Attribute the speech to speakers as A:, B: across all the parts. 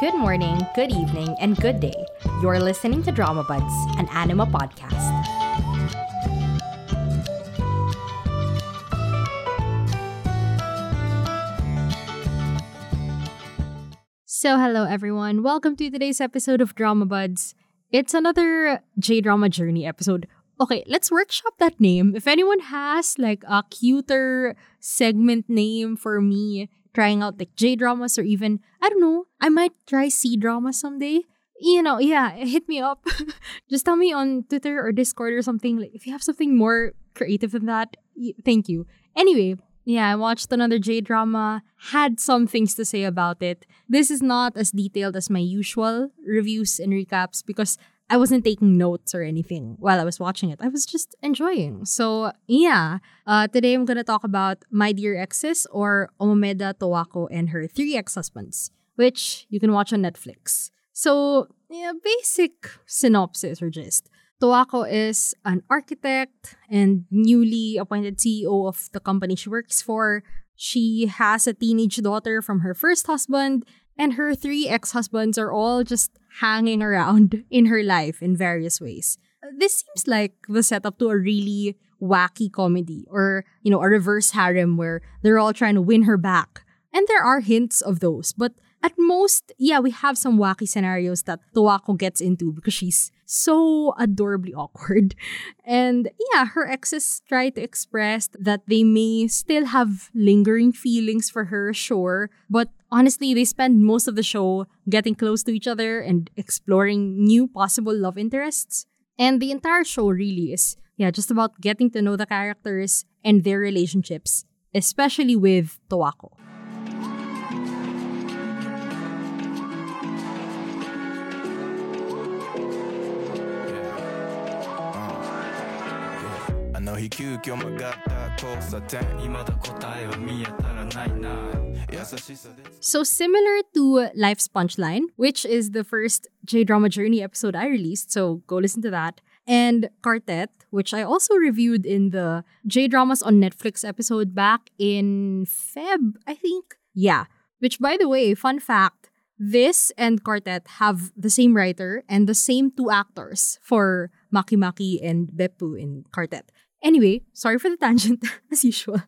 A: Good morning, good evening, and good day. You're listening to Drama Buds, an anima podcast. So, hello everyone. Welcome to today's episode of Drama Buds. It's another J drama journey episode. Okay, let's workshop that name. If anyone has like a cuter segment name for me, trying out like J dramas or even, I don't know, I might try C drama someday. You know, yeah, hit me up. Just tell me on Twitter or Discord or something. Like, if you have something more creative than that, y- thank you. Anyway, yeah, I watched another J drama, had some things to say about it. This is not as detailed as my usual reviews and recaps because I wasn't taking notes or anything while I was watching it. I was just enjoying. So, yeah. Uh, today I'm to talk about My Dear Exes or Omameda Towako and her three ex-husbands, which you can watch on Netflix. So, yeah, basic synopsis or gist. Towako is an architect and newly appointed CEO of the company she works for. She has a teenage daughter from her first husband, and her three ex husbands are all just hanging around in her life in various ways. This seems like the setup to a really wacky comedy or, you know, a reverse harem where they're all trying to win her back. And there are hints of those, but at most, yeah, we have some wacky scenarios that Towako gets into because she's so adorably awkward. And yeah, her exes try to express that they may still have lingering feelings for her, sure, but honestly, they spend most of the show getting close to each other and exploring new possible love interests. And the entire show really is, yeah, just about getting to know the characters and their relationships, especially with Towako. So similar to Life's Punchline, which is the first J-drama journey episode I released, so go listen to that. And Quartet, which I also reviewed in the J-dramas on Netflix episode back in Feb, I think. Yeah. Which by the way, fun fact, this and Quartet have the same writer and the same two actors for Maki Maki and Beppu in Quartet. Anyway, sorry for the tangent, as usual.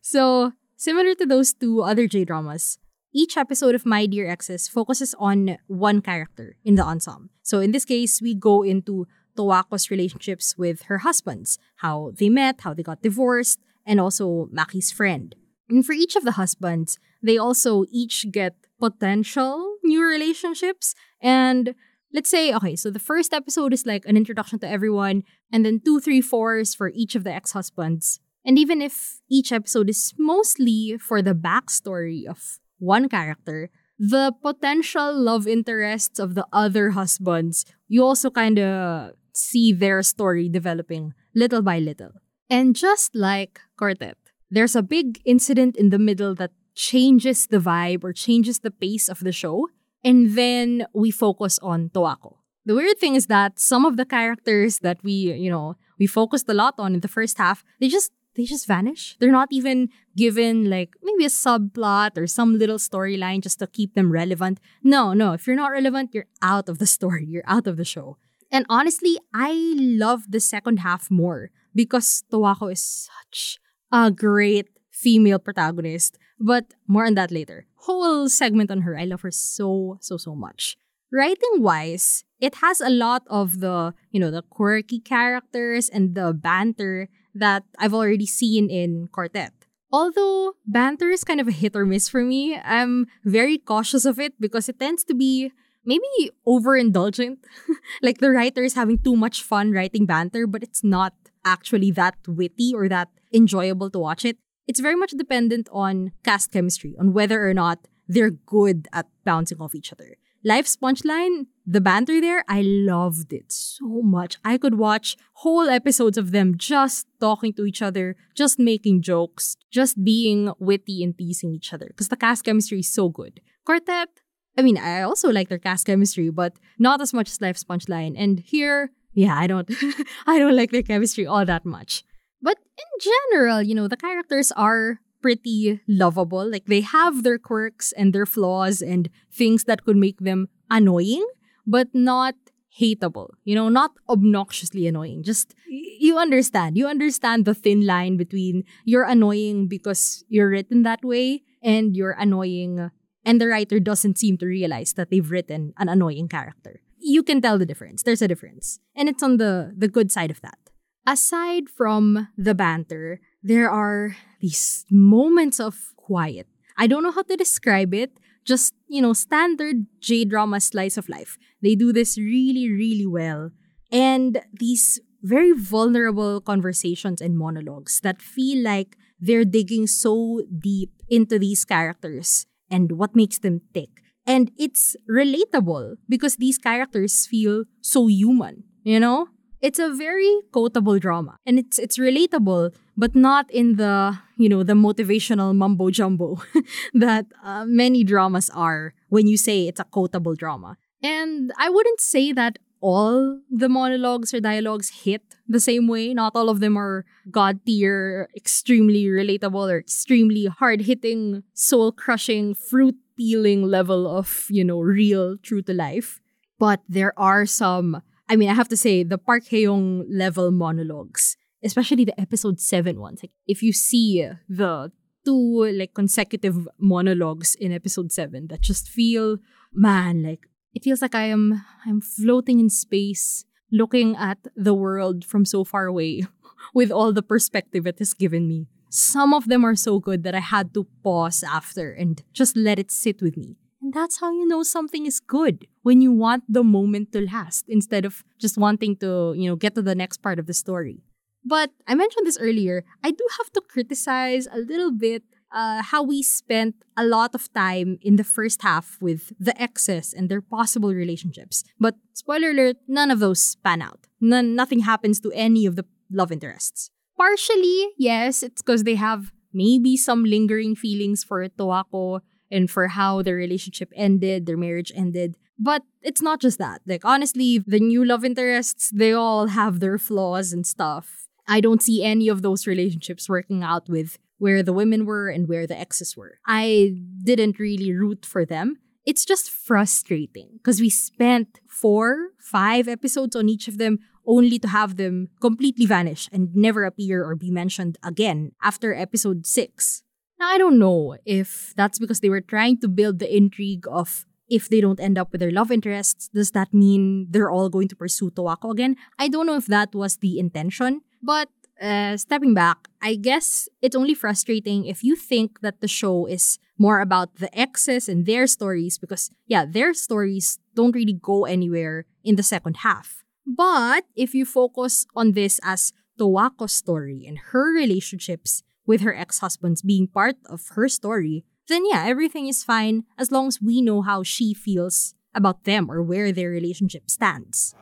A: So, similar to those two other J dramas, each episode of My Dear Exes focuses on one character in the ensemble. So, in this case, we go into Towako's relationships with her husbands, how they met, how they got divorced, and also Maki's friend. And for each of the husbands, they also each get potential new relationships and let's say, okay, so the first episode is like an introduction to everyone, and then two, three, fours for each of the ex husbands. And even if each episode is mostly for the backstory of one character, the potential love interests of the other husbands, you also kind of see their story developing little by little. And just like Quartet, there's a big incident in the middle that changes the vibe or changes the pace of the show and then we focus on Towako. The weird thing is that some of the characters that we, you know, we focused a lot on in the first half, they just they just vanish. They're not even given like maybe a subplot or some little storyline just to keep them relevant. No, no, if you're not relevant, you're out of the story, you're out of the show. And honestly, I love the second half more because Towako is such a great female protagonist. But more on that later. Whole segment on her. I love her so, so, so much. Writing wise, it has a lot of the, you know, the quirky characters and the banter that I've already seen in Quartet. Although banter is kind of a hit or miss for me, I'm very cautious of it because it tends to be maybe overindulgent. like the writer is having too much fun writing banter, but it's not actually that witty or that enjoyable to watch it it's very much dependent on cast chemistry, on whether or not they're good at bouncing off each other. Life's punchline, the banter there, I loved it so much. I could watch whole episodes of them just talking to each other, just making jokes, just being witty and teasing each other because the cast chemistry is so good. Quartet, I mean, I also like their cast chemistry, but not as much as Life's punchline. And here, yeah, I don't, I don't like their chemistry all that much. But in general, you know, the characters are pretty lovable. Like they have their quirks and their flaws and things that could make them annoying, but not hateable. You know, not obnoxiously annoying. Just you understand. You understand the thin line between you're annoying because you're written that way and you're annoying and the writer doesn't seem to realize that they've written an annoying character. You can tell the difference. There's a difference. And it's on the the good side of that. Aside from the banter, there are these moments of quiet. I don't know how to describe it. Just, you know, standard J drama slice of life. They do this really, really well. And these very vulnerable conversations and monologues that feel like they're digging so deep into these characters and what makes them tick. And it's relatable because these characters feel so human, you know? It's a very quotable drama and it's it's relatable but not in the, you know, the motivational mumbo jumbo that uh, many dramas are when you say it's a quotable drama. And I wouldn't say that all the monologues or dialogues hit the same way. Not all of them are god tier, extremely relatable or extremely hard hitting, soul crushing, fruit peeling level of, you know, real, true to life. But there are some, I mean, I have to say, the Park Hae-young level monologues, especially the episode 7 ones. Like, if you see the two like consecutive monologues in episode 7 that just feel man like it feels like I am I'm floating in space, looking at the world from so far away with all the perspective it has given me. Some of them are so good that I had to pause after and just let it sit with me. And that's how you know something is good when you want the moment to last instead of just wanting to, you know, get to the next part of the story. But I mentioned this earlier, I do have to criticize a little bit uh, how we spent a lot of time in the first half with the exes and their possible relationships. But spoiler alert, none of those pan out. None, nothing happens to any of the love interests. Partially, yes, it's because they have maybe some lingering feelings for Towako and for how their relationship ended, their marriage ended. But it's not just that. Like, honestly, the new love interests, they all have their flaws and stuff. I don't see any of those relationships working out with where the women were and where the exes were. I didn't really root for them. It's just frustrating because we spent four, five episodes on each of them only to have them completely vanish and never appear or be mentioned again after episode six. Now, I don't know if that's because they were trying to build the intrigue of if they don't end up with their love interests, does that mean they're all going to pursue Towako again? I don't know if that was the intention, but uh, stepping back, I guess it's only frustrating if you think that the show is more about the exes and their stories because, yeah, their stories don't really go anywhere in the second half. But if you focus on this as Towako's story and her relationships with her ex husbands being part of her story, then yeah, everything is fine as long as we know how she feels about them or where their relationship stands.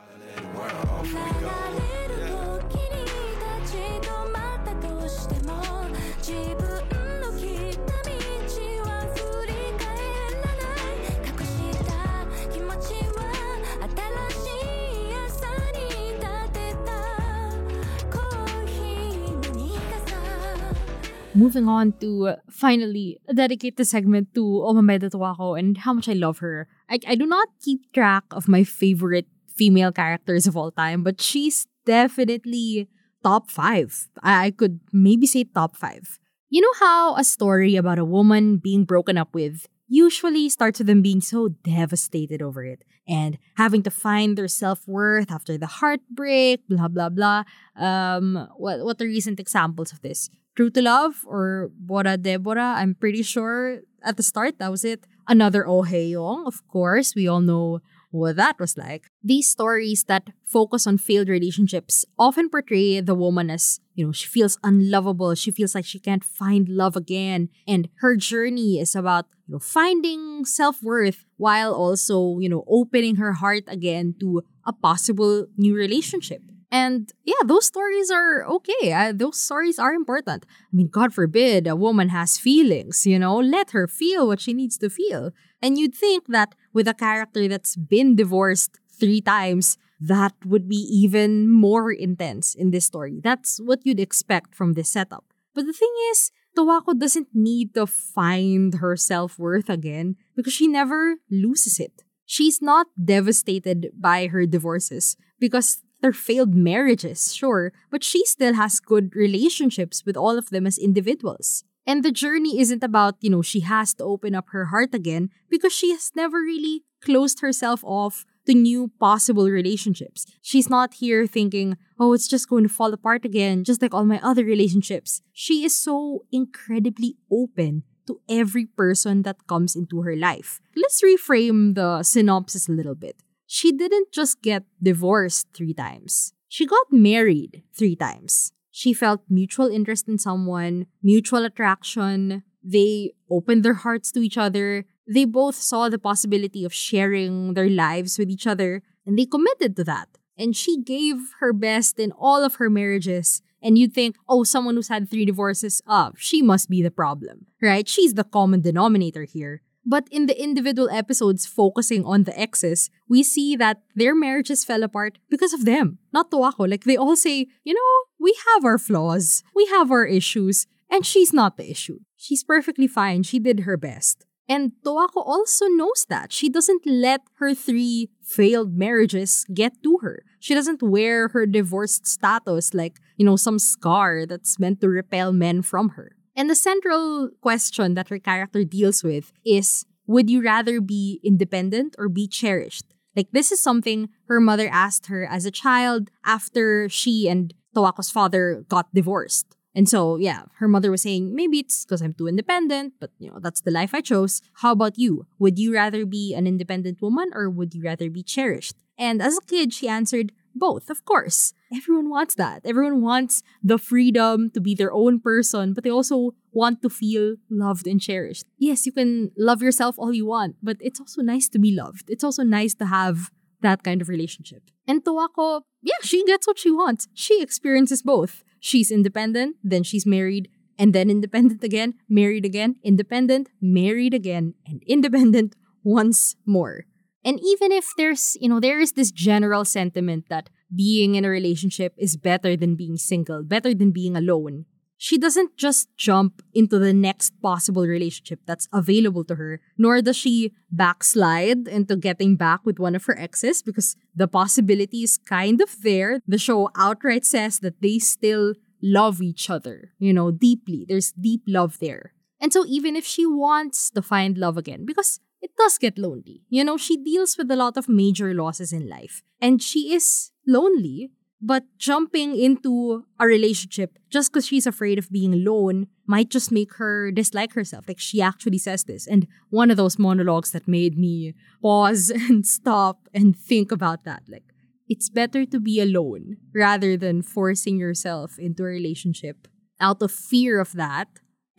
A: Moving on to finally dedicate the segment to Omameda Towako and how much I love her. I, I do not keep track of my favorite female characters of all time, but she's definitely top five. I, I could maybe say top five. You know how a story about a woman being broken up with usually starts with them being so devastated over it and having to find their self-worth after the heartbreak, blah blah blah. Um what what are recent examples of this? True to Love or Bora Deborah. I'm pretty sure at the start that was it. Another Oh Hae-young, of course. We all know what that was like. These stories that focus on failed relationships often portray the woman as, you know, she feels unlovable, she feels like she can't find love again, and her journey is about, you know, finding self-worth while also, you know, opening her heart again to a possible new relationship. And yeah, those stories are okay. Uh, those stories are important. I mean, God forbid a woman has feelings, you know, let her feel what she needs to feel. And you'd think that with a character that's been divorced three times, that would be even more intense in this story. That's what you'd expect from this setup. But the thing is, Towako doesn't need to find her self-worth again because she never loses it. She's not devastated by her divorces because they're failed marriages, sure, but she still has good relationships with all of them as individuals. And the journey isn't about, you know, she has to open up her heart again because she has never really closed herself off to new possible relationships. She's not here thinking, oh, it's just going to fall apart again, just like all my other relationships. She is so incredibly open to every person that comes into her life. Let's reframe the synopsis a little bit. She didn't just get divorced three times, she got married three times. She felt mutual interest in someone, mutual attraction. They opened their hearts to each other. They both saw the possibility of sharing their lives with each other, and they committed to that. And she gave her best in all of her marriages. And you'd think, oh, someone who's had three divorces, ah, she must be the problem, right? She's the common denominator here. But in the individual episodes focusing on the exes, we see that their marriages fell apart because of them, not Towako. Like they all say, you know, we have our flaws, we have our issues, and she's not the issue. She's perfectly fine. She did her best. And Towako also knows that. She doesn't let her three failed marriages get to her. She doesn't wear her divorced status like, you know, some scar that's meant to repel men from her. And the central question that her character deals with is would you rather be independent or be cherished? Like, this is something her mother asked her as a child after she and Towako's father got divorced. And so, yeah, her mother was saying, maybe it's because I'm too independent, but you know, that's the life I chose. How about you? Would you rather be an independent woman or would you rather be cherished? And as a kid, she answered, both, of course. Everyone wants that. Everyone wants the freedom to be their own person, but they also want to feel loved and cherished. Yes, you can love yourself all you want, but it's also nice to be loved. It's also nice to have that kind of relationship. And Towako, yeah, she gets what she wants. She experiences both. She's independent, then she's married, and then independent again, married again, independent, married again, and independent once more. And even if there's, you know, there is this general sentiment that being in a relationship is better than being single, better than being alone, she doesn't just jump into the next possible relationship that's available to her, nor does she backslide into getting back with one of her exes because the possibility is kind of there. The show outright says that they still love each other, you know, deeply. There's deep love there. And so even if she wants to find love again, because it does get lonely. You know, she deals with a lot of major losses in life. And she is lonely, but jumping into a relationship just because she's afraid of being alone might just make her dislike herself. Like she actually says this. And one of those monologues that made me pause and stop and think about that. Like, it's better to be alone rather than forcing yourself into a relationship out of fear of that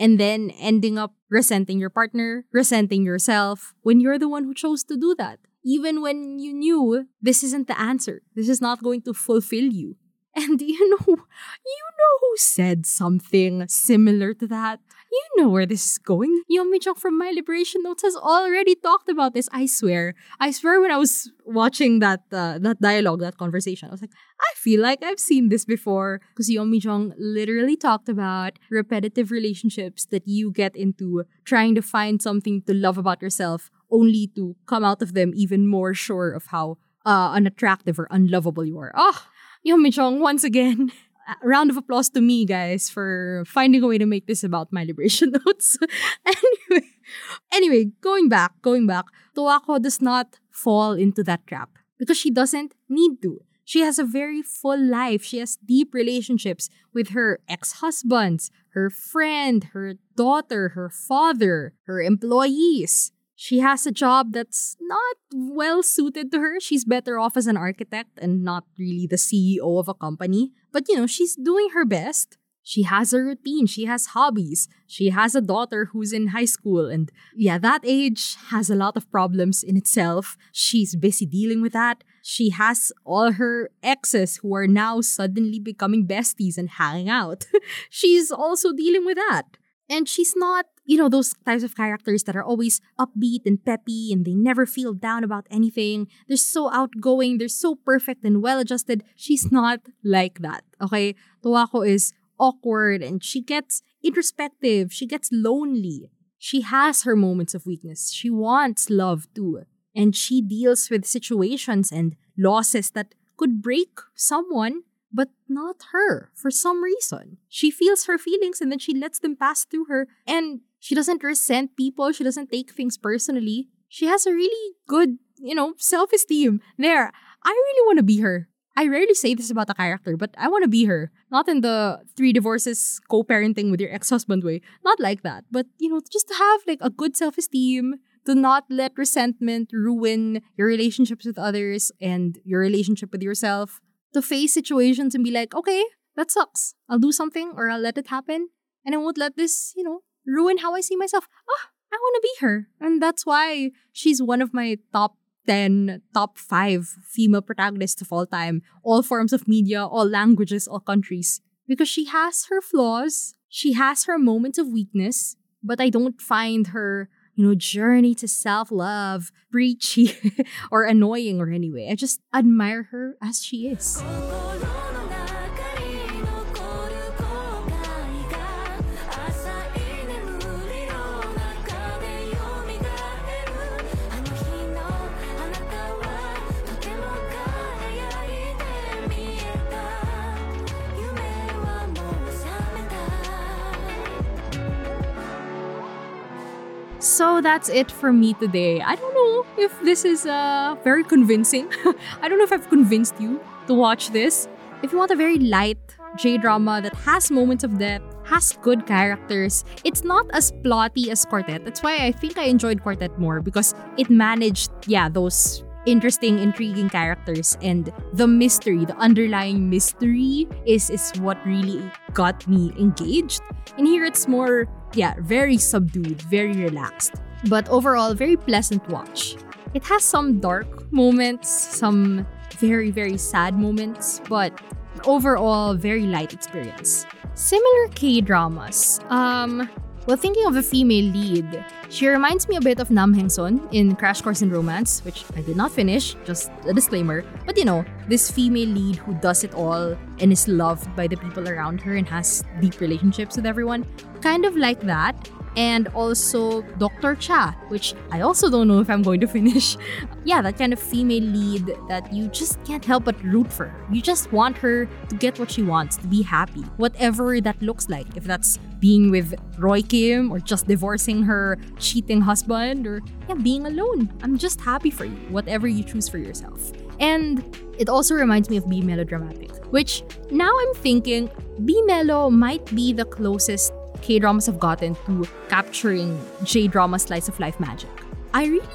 A: and then ending up resenting your partner, resenting yourself when you're the one who chose to do that even when you knew this isn't the answer. This is not going to fulfill you. And you know, you know who said something similar to that? You know where this is going. Yeom Mi-jeong from My Liberation Notes has already talked about this. I swear. I swear when I was watching that uh, that dialogue, that conversation, I was like, I feel like I've seen this before. Because Yeom Mi-jeong literally talked about repetitive relationships that you get into trying to find something to love about yourself only to come out of them even more sure of how uh, unattractive or unlovable you are. Ah, oh, Yeom Mi-jeong, once again, round of applause to me, guys, for finding a way to make this about my liberation notes. anyway, anyway, going back, going back, Towako does not fall into that trap because she doesn't need to. She has a very full life. She has deep relationships with her ex husbands, her friend, her daughter, her father, her employees. She has a job that's not well suited to her. She's better off as an architect and not really the CEO of a company. But you know, she's doing her best. She has a routine, she has hobbies, she has a daughter who's in high school, and yeah, that age has a lot of problems in itself. She's busy dealing with that. She has all her exes who are now suddenly becoming besties and hanging out. she's also dealing with that. And she's not, you know, those types of characters that are always upbeat and peppy and they never feel down about anything. They're so outgoing, they're so perfect and well adjusted. She's not like that. Okay? Towako is awkward and she gets introspective. She gets lonely. She has her moments of weakness. She wants love too. And she deals with situations and losses that could break someone, but not her for some reason. She feels her feelings and then she lets them pass through her. And she doesn't resent people. She doesn't take things personally. She has a really good, you know, self esteem. There, I really want to be her. I rarely say this about a character, but I want to be her. Not in the three divorces co parenting with your ex husband way. Not like that. But, you know, just to have like a good self esteem, to not let resentment ruin your relationships with others and your relationship with yourself. To face situations and be like, okay, that sucks. I'll do something or I'll let it happen. And I won't let this, you know, ruin how I see myself. Ah, I want to be her. And that's why she's one of my top 10, top 5 female protagonists of all time, all forms of media, all languages, all countries. Because she has her flaws, she has her moments of weakness, but I don't find her, you know, journey to self love preachy or annoying or anyway. I just admire her as she is. So that's it for me today. I don't know if this is uh, very convincing. I don't know if I've convinced you to watch this. If you want a very light J drama that has moments of depth, has good characters, it's not as plotty as Quartet. That's why I think I enjoyed Quartet more because it managed, yeah, those interesting, intriguing characters and the mystery, the underlying mystery is is what really got me engaged. And here it's more yeah, very subdued, very relaxed. But overall, very pleasant watch. It has some dark moments, some very, very sad moments, but overall, very light experience. Similar K dramas. Um, well, thinking of a female lead, she reminds me a bit of Nam Haeng-seon in Crash Course in Romance, which I did not finish, just a disclaimer. But you know, this female lead who does it all and is loved by the people around her and has deep relationships with everyone. Kind of like that and also Dr. Cha, which I also don't know if I'm going to finish. yeah, that kind of female lead that you just can't help but root for. You just want her to get what she wants, to be happy, whatever that looks like. If that's being with Roy Kim or just divorcing her cheating husband or yeah, being alone. I'm just happy for you, whatever you choose for yourself. And it also reminds me of Be Melodramatic, which now I'm thinking Be Melo might be the closest K dramas have gotten to capturing J drama slice of life magic. I really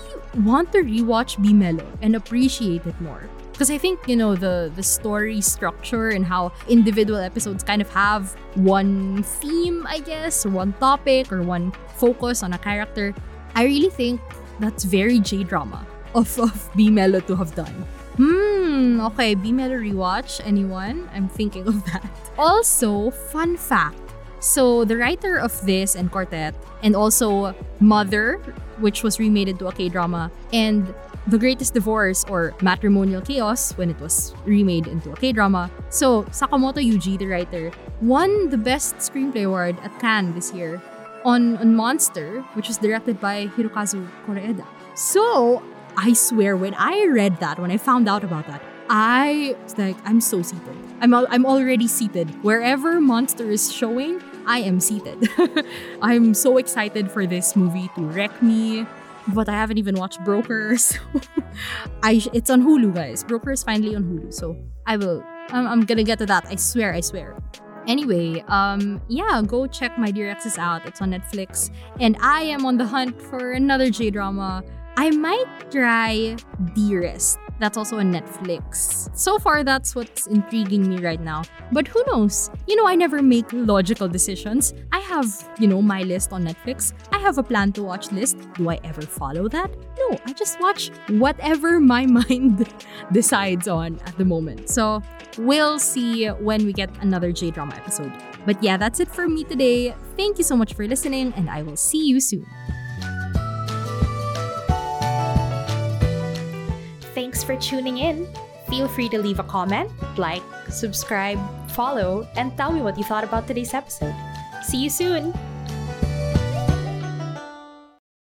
A: want to rewatch Be Melo and appreciate it more. Because I think, you know, the the story structure and how individual episodes kind of have one theme, I guess, or one topic or one focus on a character. I really think that's very J drama of, of Be Melo to have done. Hmm, okay, Be Melo rewatch. Anyone? I'm thinking of that. Also, fun fact so the writer of this and Quartet, and also Mother, which was remade into a K drama, and The Greatest Divorce or Matrimonial Chaos when it was remade into a K drama. So Sakamoto Yuji, the writer, won the Best Screenplay Award at Cannes this year on, on Monster, which was directed by Hirokazu Koreeda. So I swear, when I read that, when I found out about that, I was like, I'm so seated. I'm, I'm already seated. Wherever Monster is showing, I am seated. I'm so excited for this movie to wreck me. But I haven't even watched Broker, so I it's on Hulu, guys. Broker is finally on Hulu, so I will. I'm, I'm gonna get to that. I swear. I swear. Anyway, um, yeah, go check My Dear Exes out. It's on Netflix, and I am on the hunt for another J drama. I might try Dearest that's also on Netflix. So far, that's what's intriguing me right now. But who knows? You know, I never make logical decisions. I have, you know, my list on Netflix. I have a plan to watch list. Do I ever follow that? No, I just watch whatever my mind decides on at the moment. So we'll see when we get another J drama episode. But yeah, that's it for me today. Thank you so much for listening, and I will see you soon.
B: Thanks for tuning in. Feel free to leave a comment, like, subscribe, follow, and tell me what you thought about today's episode.
A: See you soon!